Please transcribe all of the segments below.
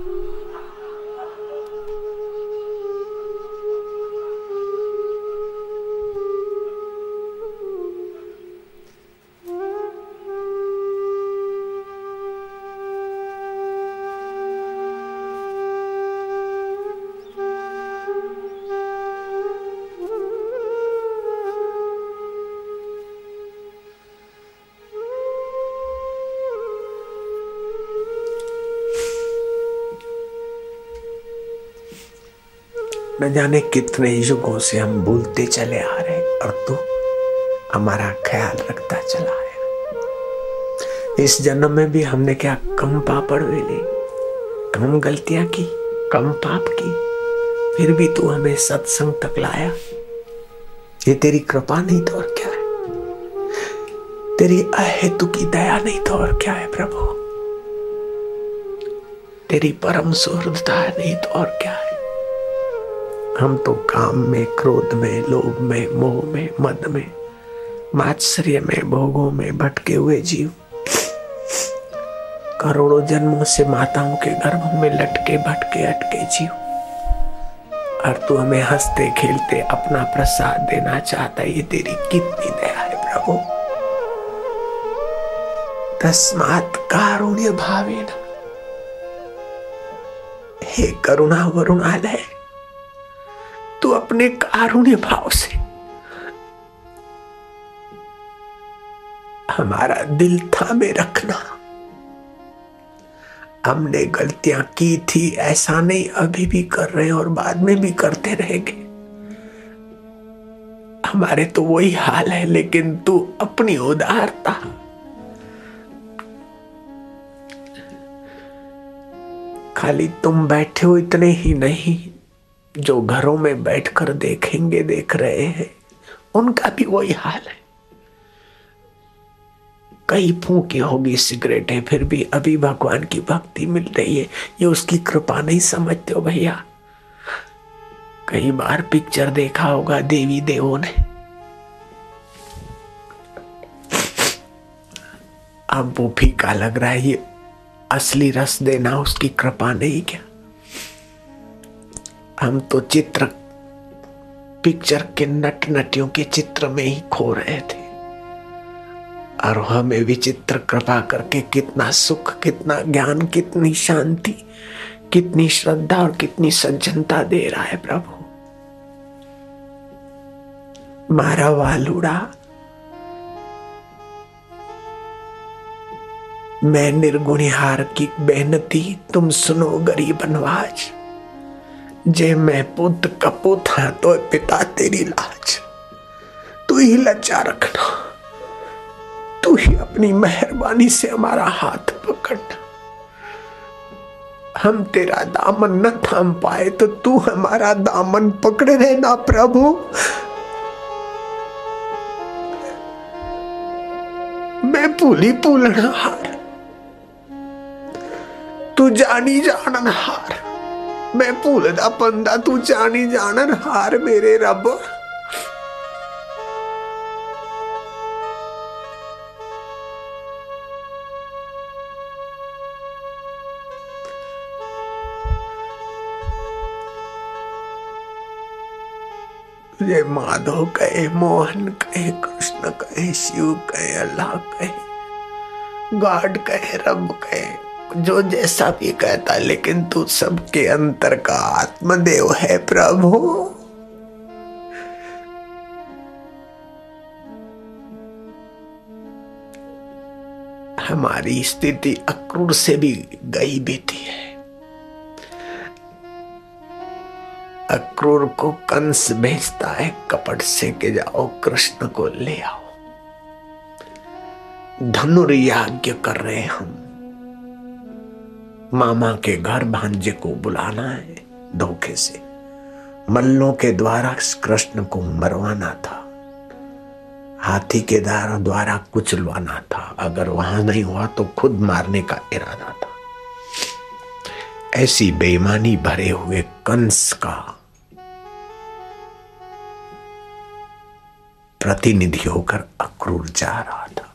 you न जाने कितने युगों से हम भूलते चले आ रहे और तू हमारा ख्याल रखता चला आया। इस जन्म में भी हमने क्या कम पापड़ वेले, कम गलतियाँ की, कम पाप की? फिर भी तू हमें सत्संग तक लाया। ये तेरी कृपा नहीं तो और क्या है? तेरी अहेतु की दया नहीं तो और क्या है प्रभु? तेरी परम सुहृदता नहीं तो और क्या है? हम तो काम में, क्रोध में, लोभ में, मोह में, मद में, मात्सर्य में, भोगों में भटके हुए जीव। करोड़ों जन्मों से माताओं के गर्भ में लटके, भटके, अटके जीव। और तू हमें हँसते, खेलते, अपना प्रसाद देना चाहता है। ये तेरी कितनी दया है प्रभु। तस्मात कारुण्य भावे हे करुणा वरुणालय अपने कारुण्य भाव से। हमारा दिल थामे रखना। हमने गलतियाँ की थी, ऐसा नहीं अभी भी कर रहे और बाद में भी करते रहेंगे। हमारे तो वही हाल है, लेकिन तू अपनी उदारता। खाली तुम बैठे हो, इतने ही नहीं। जो घरों में बैठकर देखेंगे, देख रहे हैं, उनका भी वही हाल है। कई फूकी होगी सिगरेटें, फिर भी अभी भगवान की भक्ति मिल रही है। ये उसकी कृपा नहीं समझते हो भैया? कई बार पिक्चर देखा होगा देवी देवों ने। अब वो फीका लग रहा है, ये असली रस देना उसकी कृपा नहीं क्या? हम तो चित्र पिक्चर के नट नटियों के चित्र में ही खो रहे थे। और हमें विचित्र कृपा करके कितना सुख, कितना ज्ञान, कितनी शांति, कितनी श्रद्धा और कितनी सज्जनता दे रहा है प्रभु। मारा वालुड़ा मैं निर्गुणिहार की बेनती, तुम सुनो गरीब नवाज़। जे मैं पुत कपूत हाँ तो पिता तेरी लाज। तू ही लज्जा रखना। तू ही अपनी मेहरबानी से हमारा हाथ पकड़ना। हम तेरा दामन न थाम पाए तो तू हमारा दामन पकड़े रहना, प्रभु। मैं भूली भूलन हार तू जानी जानन मैं भूलदा पंदा तू जानी जानन, हार मेरे रब। तुझे माधव कहे, मोहन कहे, कृष्ण कहे, शिव कहे, अल्लाह कहे गॉड कहे, रब कहे। जो जैसा भी कहता लेकिन तू सबके अंतर का आत्मदेव है प्रभु। हमारी स्थिति अक्रूर से भी गई बीती है। अक्रूर को कंस भेजता है, कपट से के जाओ, कृष्ण को ले आओ। धनुर्याज्ञ कर रहे हम। मामा के घर भांजे को बुलाना है, धोखे से। मल्लों के द्वारा कृष्ण को मरवाना था। हाथी के द्वारा द्वारा कुचलवाना था। अगर वहाँ नहीं हुआ तो खुद मारने का इरादा था। ऐसी बेईमानी भरे हुए कंस का प्रतिनिधि होकर अक्रूर जा रहा था।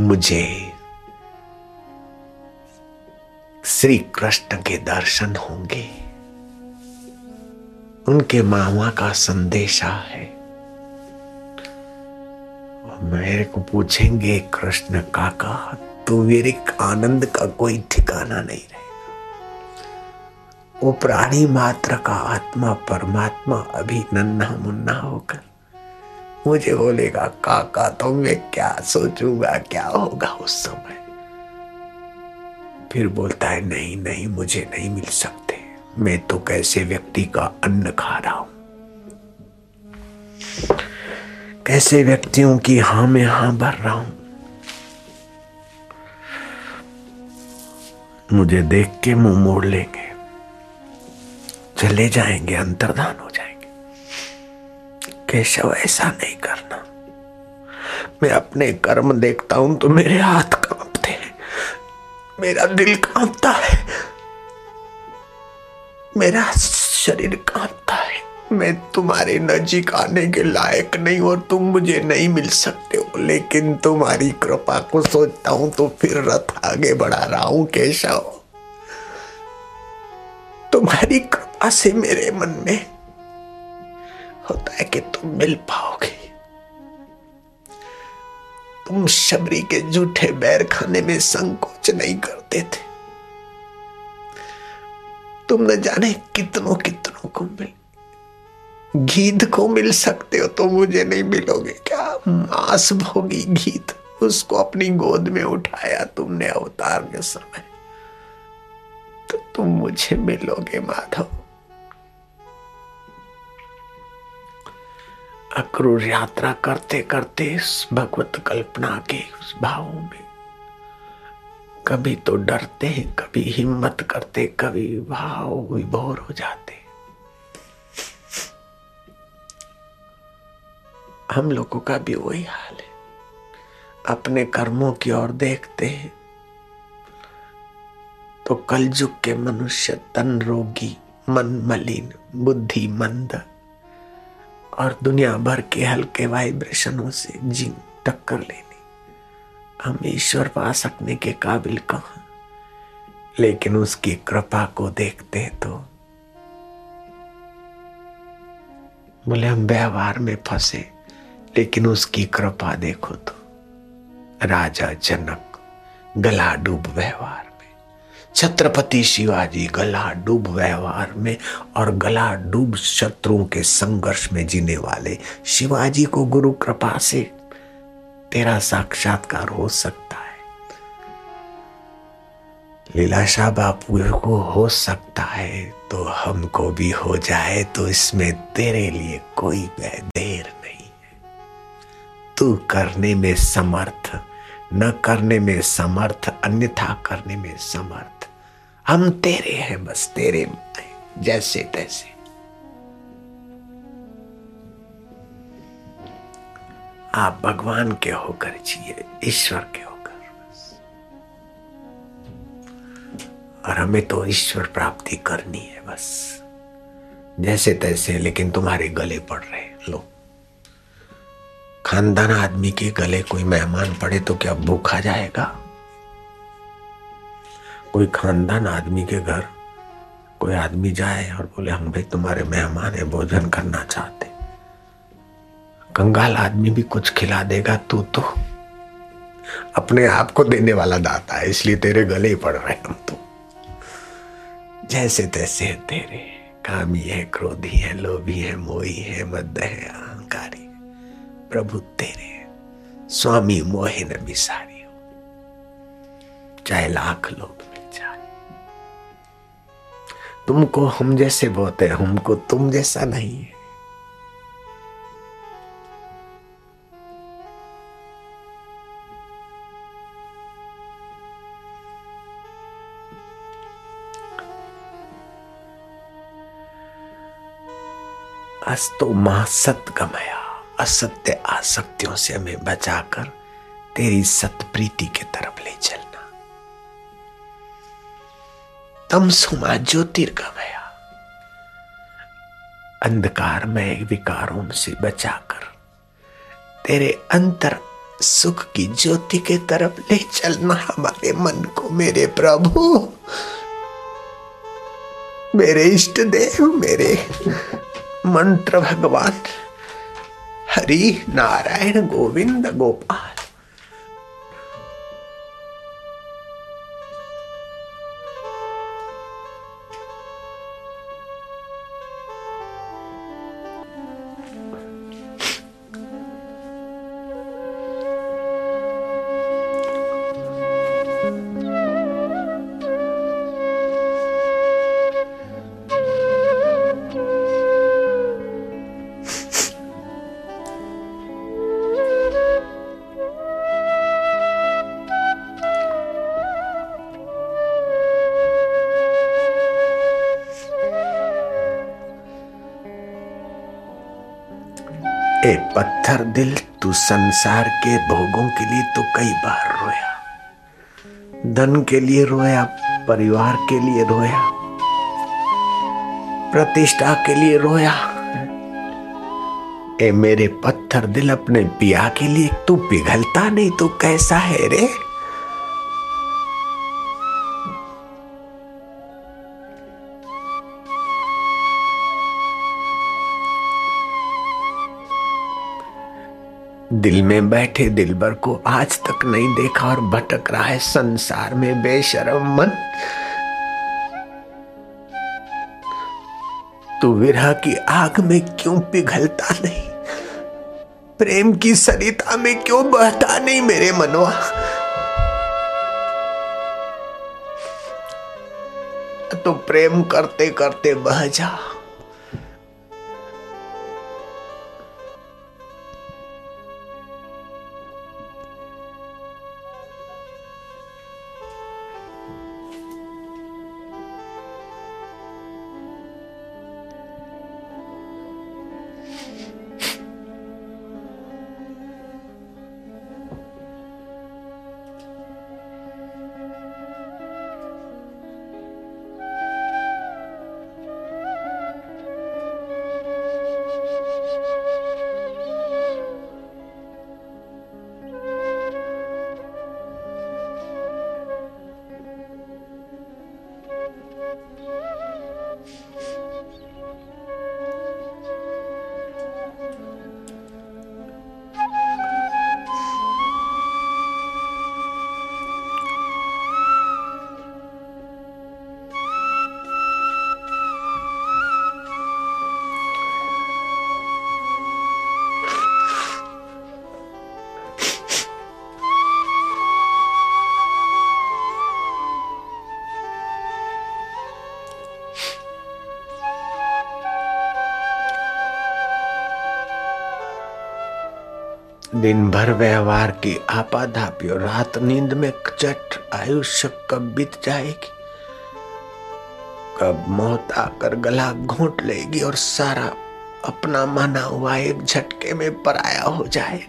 मुझे श्री कृष्ण के दर्शन होंगे। उनके मामा का संदेशा है। मेरे को पूछेंगे, कृष्ण काका तो मेरे आनंद का कोई ठिकाना नहीं रहेगा। वो प्राणी मात्र का आत्मा परमात्मा अभी नन्ना मुन्ना होकर मुझे बोलेगा, काका तो मैं क्या सोचूँगा, क्या होगा उस समय? फिर बोलता है, नहीं नहीं, मुझे नहीं मिल सकते। मैं तो कैसे व्यक्ति का अन्न खा रहा हूँ? कैसे व्यक्तियों की हाँ में हाँ भर रहा हूँ? मुझे देख के मुँह मोड़ लेंगे। चले जाएँगे, अंतर्धान हो जाएँगे। केशव, ऐसा नहीं करना। मैं अपने कर्म देखता हूँ तो मेरे हाथ हैं मेरा दिल कांपता है। मेरा शरीर कांपता है। मैं तुम्हारे नजीक आने के लायक नहीं और तुम मुझे नहीं मिल सकते हो। लेकिन तुम्हारी कृपा को सोचता हूँ तो फिर रथ आगे बढ़ा रहा हूँ, केशव। तुम्हारी कृपा से मेरे मन में होता है कि तुम मिल पाओगे। तुम शबरी के जूठे बैर खाने में संकोच नहीं करते थे। तुम न जाने कितनों कितनों को मिल गीत को मिल सकते हो तो मुझे नहीं मिलोगे। क्या मांस भोगी गीत उसको अपनी गोद में उठाया तुमने अवतार के समय। तो तुम मुझे मिलोगे, माधव। अक्रूर यात्रा करते करते इस भगवत कल्पना के उस भाव में। कभी तो डरते हैं, कभी हिम्मत करते, कभी भाव विभोर हो जाते। हम लोगों का भी वही हाल है। अपने कर्मों की ओर देखते हैं। तो कलयुग के मनुष्य तन रोगी, मन मलिन, बुद्धि मंद और दुनिया भर के हल्के वाइब्रेशनों से जिन टक्कर लेनी। हम ईश्वर पा सकने के काबिल कहा? लेकिन उसकी कृपा को देखते तो बोले, हम व्यवहार में फंसे, लेकिन उसकी कृपा देखो तो। राजा जनक गला डूब व्यवहार। छत्रपति शिवाजी गला डूब व्यवहार में और गला डूब शत्रुओं के संघर्ष में जीने वाले शिवाजी को गुरु कृपा से तेरा साक्षात्कार हो सकता है। लीलाशाह बापू को हो सकता है तो हमको भी हो जाए तो इसमें तेरे लिए कोई देर नहीं है। तू करने में समर्थ, न करने में समर्थ, अन्यथा करने में समर्थ। हम तेरे हैं, बस तेरे जैसे तैसे। आप भगवान के होकर जिए, ईश्वर के होकर बस। और हमें तो ईश्वर प्राप्ति करनी है बस। जैसे तैसे, लेकिन तुम्हारे गले पड़ रहे लो। खानदान आदमी के गले कोई मेहमान पड़े तो क्या भूखा जाएगा? कोई खानदान आदमी के घर, कोई आदमी जाए और बोले, हम भाई तुम्हारे मेहमान है, भोजन करना चाहते कंगाल आदमी भी कुछ खिला देगा, तू तो अपने आप को देने वाला दाता है, इसलिए तेरे गले ही पड़ रहे हम तो। जैसे तैसे है तेरे। कामी है, क्रोधी है, लोभी है, मोही है मद है, अहंकारी प्रभु तेरे स्वामी मोहे न बिसारी चाहे लाख लोग तुमको हम जैसे बोते हमको तुम जैसा नहीं है। अस्तो माँ सत गमया असत्य आसक्तियों से हमें बचाकर तेरी सत प्रीति की तरफ़ ले चलना तम सुमा ज्योतिर्गमया। अंधकार में विकारों से बचाकर तेरे अंतर सुख की ज्योति के तरफ़ ले चलना हमारे मन को मेरे प्रभु। मेरे इष्ट देव, मेरे मंत्र भगवान, हरि नारायण गोविंद गोपाल। ए पत्थर दिल, तू संसार के भोगों के लिए तो कई बार रोया। धन के लिए रोया, परिवार के लिए रोया, प्रतिष्ठा के लिए रोया। ए मेरे पत्थर दिल अपने पिया के लिए, तू पिघलता नहीं तो कैसा है रे? दिल में बैठे दिलबर को आज तक नहीं देखा और भटक रहा है संसार में बेशरम मन। तू विरह की आग में क्यों पिघलता नहीं? प्रेम की सरिता में क्यों बहता नहीं मेरे मनवा? तो प्रेम करते करते बह जा। दिन भर व्यवहार की आपाधापी और रात नींद में चट आयुष्य कब बीत जाएगी? कब मौत आकर गला घोंट लेगी और सारा अपना माना हुआ एक झटके में पराया हो जाए?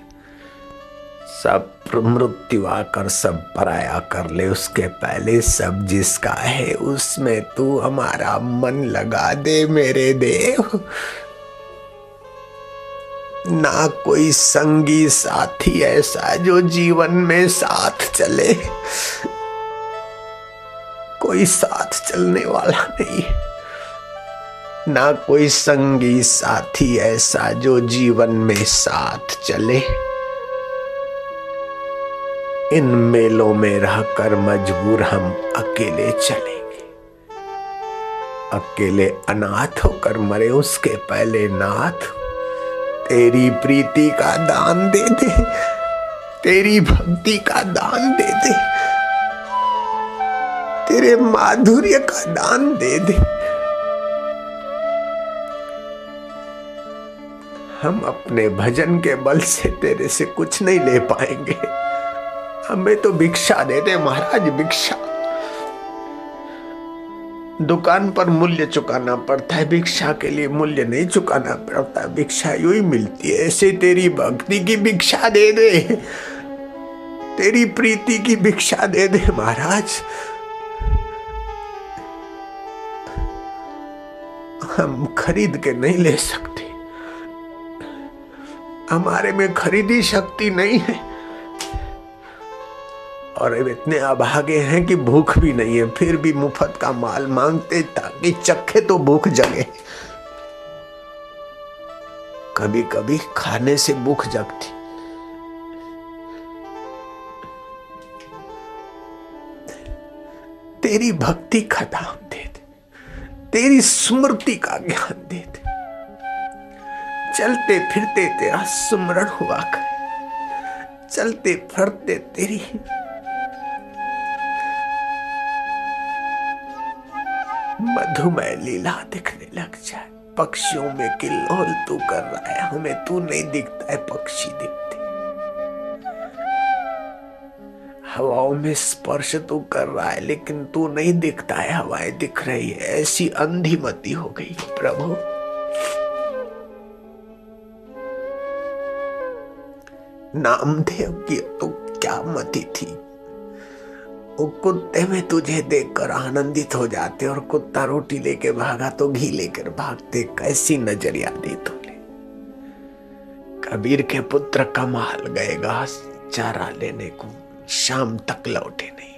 सब मृत्यु आकर सब पराया कर ले। उसके पहले सब जिसका है, उसमें तू हमारा मन लगा दे मेरे देव। ना कोई संगी साथी ऐसा जो जीवन में साथ चले। कोई साथ चलने वाला नहीं। ना कोई संगी साथी ऐसा जो जीवन में साथ चले। इन मेलों में रहकर मजबूर हम अकेले चलेंगे। अकेले अनाथ होकर मरे उसके पहले नाथ तेरी प्रीति का दान दे दे। तेरी भक्ति का दान दे दे। तेरे माधुर्य का दान दे दे। हम अपने भजन के बल से तेरे से कुछ नहीं ले पाएँगे। हमें तो भिक्षा दे दे महाराज, भिक्षा। दुकान पर मूल्य चुकाना पड़ता है, भिक्षा के लिए मूल्य नहीं चुकाना पड़ता। भिक्षा यू ही मिलती है, ऐसे तेरी भक्ति की भिक्षा दे दे। तेरी प्रीति की भिक्षा दे दे, महाराज। हम खरीद के नहीं ले सकते। हमारे में खरीदी शक्ति नहीं है। और इतने अभागे हैं कि भूख भी नहीं है, फिर भी मुफ़्त का माल मांगते ताकि चखे तो भूख जगे। कभी कभी खाने से भूख जगती। तेरी भक्ति का दाम दे दे तेरी स्मृति का ज्ञान दे दे चलते फिरते तेरा सुमरण हुआ करे, चलते फिरते तेरी मधुमय लीला दिखने लग जाए। पक्षियों में किल्लोल तू कर रहा है, हमें तू नहीं दिखता है, पक्षी दिखते। हवाओं में स्पर्श तू कर रहा है, लेकिन तू नहीं दिखता है, हवाएँ दिख रही है। ऐसी अंधी मती हो गई प्रभु। नामदेव की तो क्या मती थी। वो कुत्ते में तुझे देखकर आनंदित हो जाते और कुत्ता रोटी लेके भागा तो घी लेकर भागते, कैसी नज़रिया दी तूने? कबीर के पुत्र कमाल गए घास चारा लेने को शाम तक लौटे नहीं।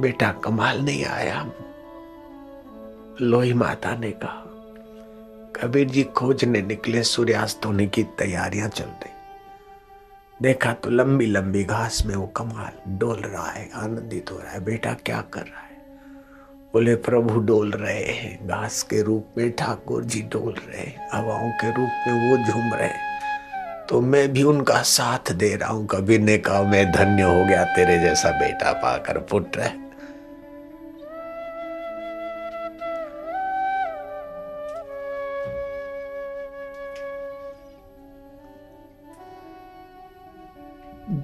बेटा कमाल नहीं आया। लोही माता ने कहा, कबीर जी खोजने निकले, सूर्यास्त होने की तैयारियाँ चल रही। देखा तो लंबी लंबी घास में वो कमाल डोल रहा है, आनंदित हो रहा है। बेटा, क्या कर रहा है? बोले, प्रभु डोल रहे हैं। घास के रूप में ठाकुर जी डोल रहे हवाओं के रूप में वो झूम रहे तो मैं भी उनका साथ दे रहा हूँ। कबीर ने कहा मैं धन्य हो गया तेरे जैसा बेटा पाकर पुत्र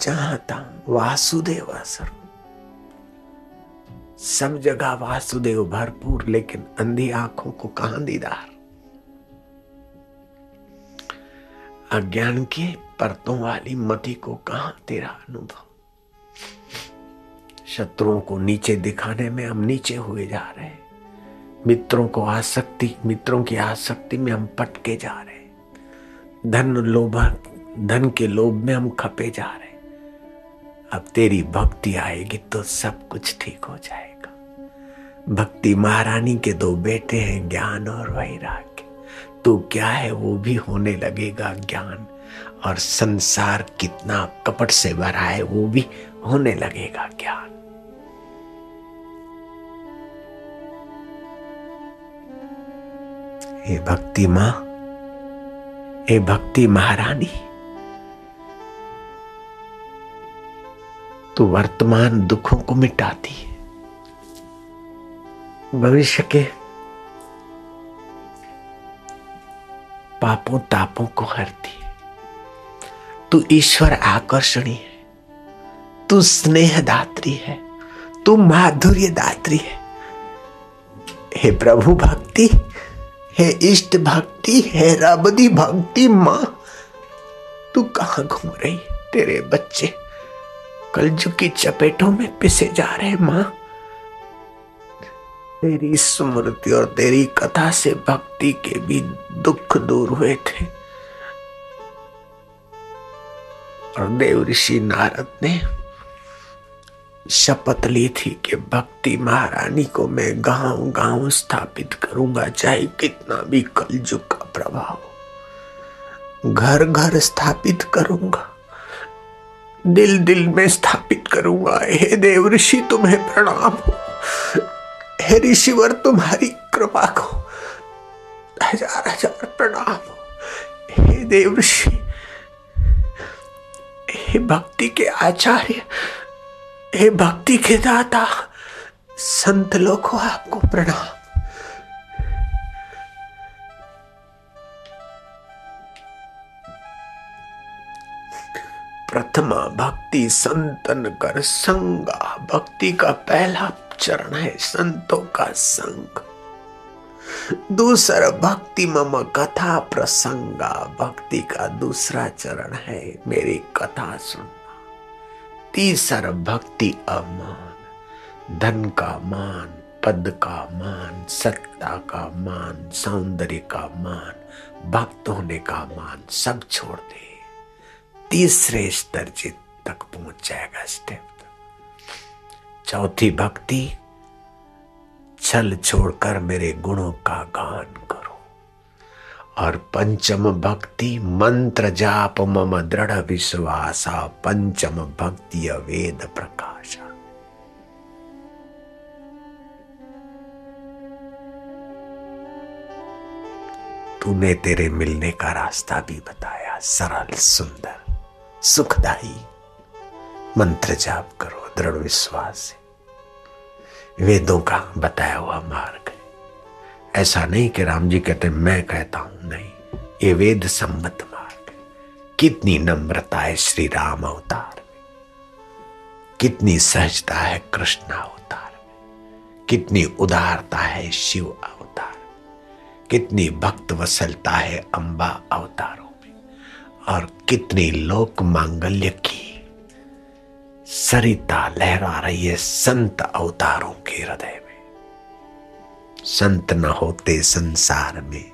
जहाँ वासुदेव असर सब जगह वासुदेव भरपूर, लेकिन अंधी आँखों को कहाँ दीदार? अज्ञान के परतों वाली मति को कहा तेरा अनुभव? शत्रुओं को नीचे दिखाने में हम नीचे हुए जा रहे हैं। मित्रों को आसक्ति, मित्रों की आसक्ति में हम पटके जा रहे धन लोभ, धन के लोभ में हम खपे जा रहे अब तेरी भक्ति आएगी तो सब कुछ ठीक हो जाएगा। भक्ति महारानी के दो बेटे हैं, ज्ञान और वैराग्य। तू क्या है, वो भी होने लगेगा ज्ञान। और संसार कितना कपट से भरा है, वो भी होने लगेगा ज्ञान। हे भक्ति माँ, हे भक्ति महारानी। तो वर्तमान दुखों को मिटाती है। भविष्य के पापों तापों को हरती है। तू ईश्वर आकर्षणी है। तू स्नेह दात्री है। तू माधुर्य दात्री है। हे प्रभु भक्ति, हे इष्ट भक्ति, हे रबदी भक्ति, माँ, तू कहाँ घूम रही तेरे बच्चे कलजुग की चपेटों में पिसे जा रहे माँ। तेरी स्मृति और तेरी कथा से भक्ति के भी दुख दूर हुए थे। और देव ऋषि नारद ने शपथ ली थी कि भक्ति महारानी को मैं गाँव गाँव स्थापित करूँगा, चाहे कितना भी कलयुग का प्रभाव घर घर स्थापित करूँगा। दिल दिल में स्थापित करूँगा। हे देव ऋषि, तुम्हें प्रणाम हो। हे ऋषिवर, तुम्हारी कृपा को हज़ार हज़ार प्रणाम हो। हे देव ऋषि, हे भक्ति के आचार्य, हे भक्ति के दाता, संत लोगों आपको प्रणाम। प्रथमा भक्ति संतन कर संगा। भक्ति का पहला चरण है संतों का संग। दूसरा भक्ति मम कथा प्रसंगा। भक्ति का दूसरा चरण है मेरी कथा सुनना। तीसरा भक्ति अमान। धन का मान, पद का मान, सत्ता का मान, सौंदर्य का मान, भक्त होने का मान, सब छोड़ दे। तीसरे स्तर से तक पहुँच जाएगा स्टेप चौथी भक्ति, छल छोड़कर मेरे गुणों का गान करो। और पंचम भक्ति, मंत्र जाप मम दृढ़ विश्वास, पंचम भक्ति वेद प्रकाश। तूने तेरे मिलने का रास्ता भी बताया, सरल, सुंदर। सुखदाई, मंत्र जाप करो, दृढ़ विश्वास से वेदों का बताया हुआ मार्ग है। ऐसा नहीं कि राम जी कहते मैं कहता हूँ, नहीं, ये वेद संबद्ध मार्ग है। कितनी नम्रता है श्री राम अवतार में। कितनी सहजता है कृष्ण अवतार में। कितनी उदारता है शिव अवतार कितनी भक्त वसलता है अंबा अवतारों और कितनी लोक मांगल्य की सरिता लहरा रही है संत अवतारों के हृदय में। संत न होते संसार में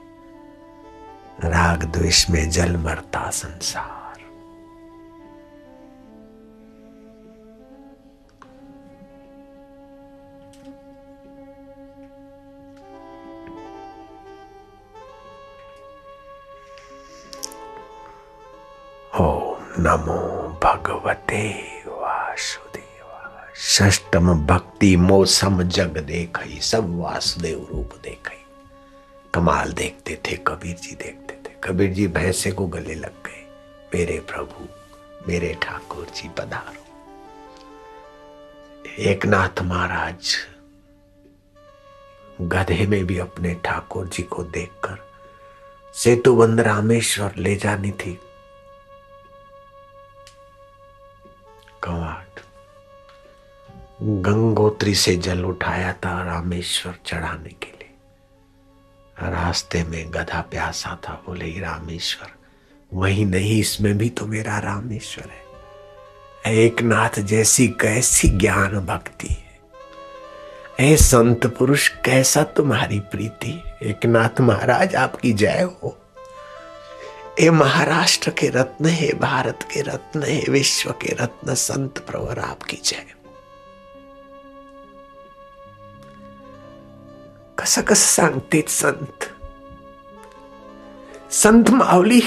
राग द्वेष में जल मरता संसार। ओम नमो भगवते वासुदेव। भक्ति मौसम जग देख सब वासुदेव रूप देख कमाल देखते थे, कबीर जी देखते थे। कबीर जी भैंसे को गले लग गए, मेरे प्रभु, मेरे ठाकुर जी पधारो। एक नाथ महाराज गधे में भी अपने ठाकुर जी को देखकर सेतु बंद रामेश्वर ले जानी थी। कवाट गंगोत्री से जल उठाया था रामेश्वर चढ़ाने के लिए। रास्ते में गधा प्यासा था, बोले ही रामेश्वर, वही नहीं, इसमें भी तो मेरा रामेश्वर है। एक नाथ जैसी कैसी ज्ञान भक्ति है? ए संत पुरुष, कैसा तुम्हारी प्रीति एक नाथ महाराज, आपकी जय हो। ये महाराष्ट्र के रत्न है, भारत के रत्न है, विश्व के रत्न, संत प्रवर आपकी जय। कस कस सांगते संत। संत माऊली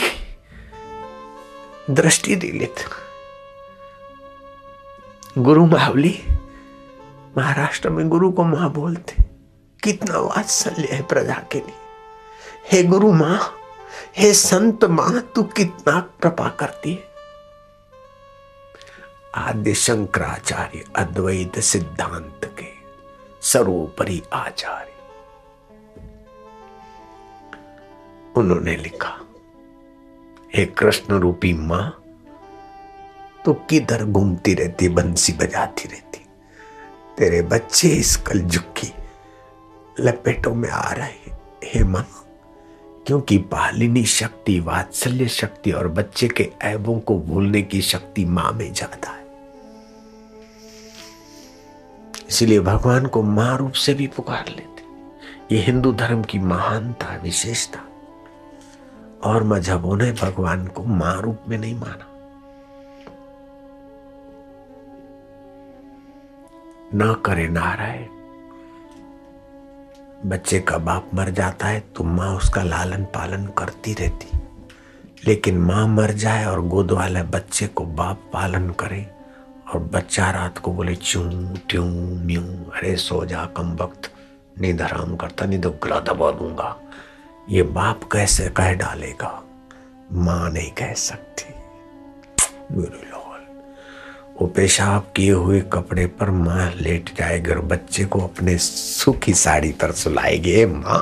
दृष्टी दिलीत गुरु मावली महाराष्ट्र में गुरु को माँ बोलते। कितना वात्सल्य है प्रजा के लिए। हे गुरु माँ हे संत माँ, तू कितना कृपा करती है? आद्य शंकराचार्य अद्वैत सिद्धांत के सर्वोपरि आचार्य। उन्होंने लिखा, हे कृष्ण रूपी माँ तो किधर घूमती रहती, बंसी बजाती रहती? तेरे बच्चे इस कल की लपेटों में आ रहे हे माँ। क्योंकि बालिनी शक्ति, वात्सल्य शक्ति और बच्चे के ऐबों को भूलने की शक्ति माँ में ज़्यादा है। इसलिए भगवान को माँ रूप से भी पुकार लेते। ये हिंदू धर्म की महानता, विशेषता। और मजहबों ने भगवान को माँ रूप में नहीं माना, न करे नारायण बच्चे का बाप मर जाता है तो माँ उसका लालन पालन करती रहती। लेकिन माँ मर जाए और गोद वाले बच्चे को बाप पालन करे और बच्चा रात को बोले, चू, ट्यू, म्यू, अरे सो जा कम वक्त, नींद हराम करता नहीं तो गला दबा दूँगा। ये बाप कैसे कह डालेगा? माँ नहीं कह सकती। वो पेशाब किए हुए कपड़े पर माँ लेट जाएगी और बच्चे को अपने सूखी साड़ी पर सुलाएगी। माँ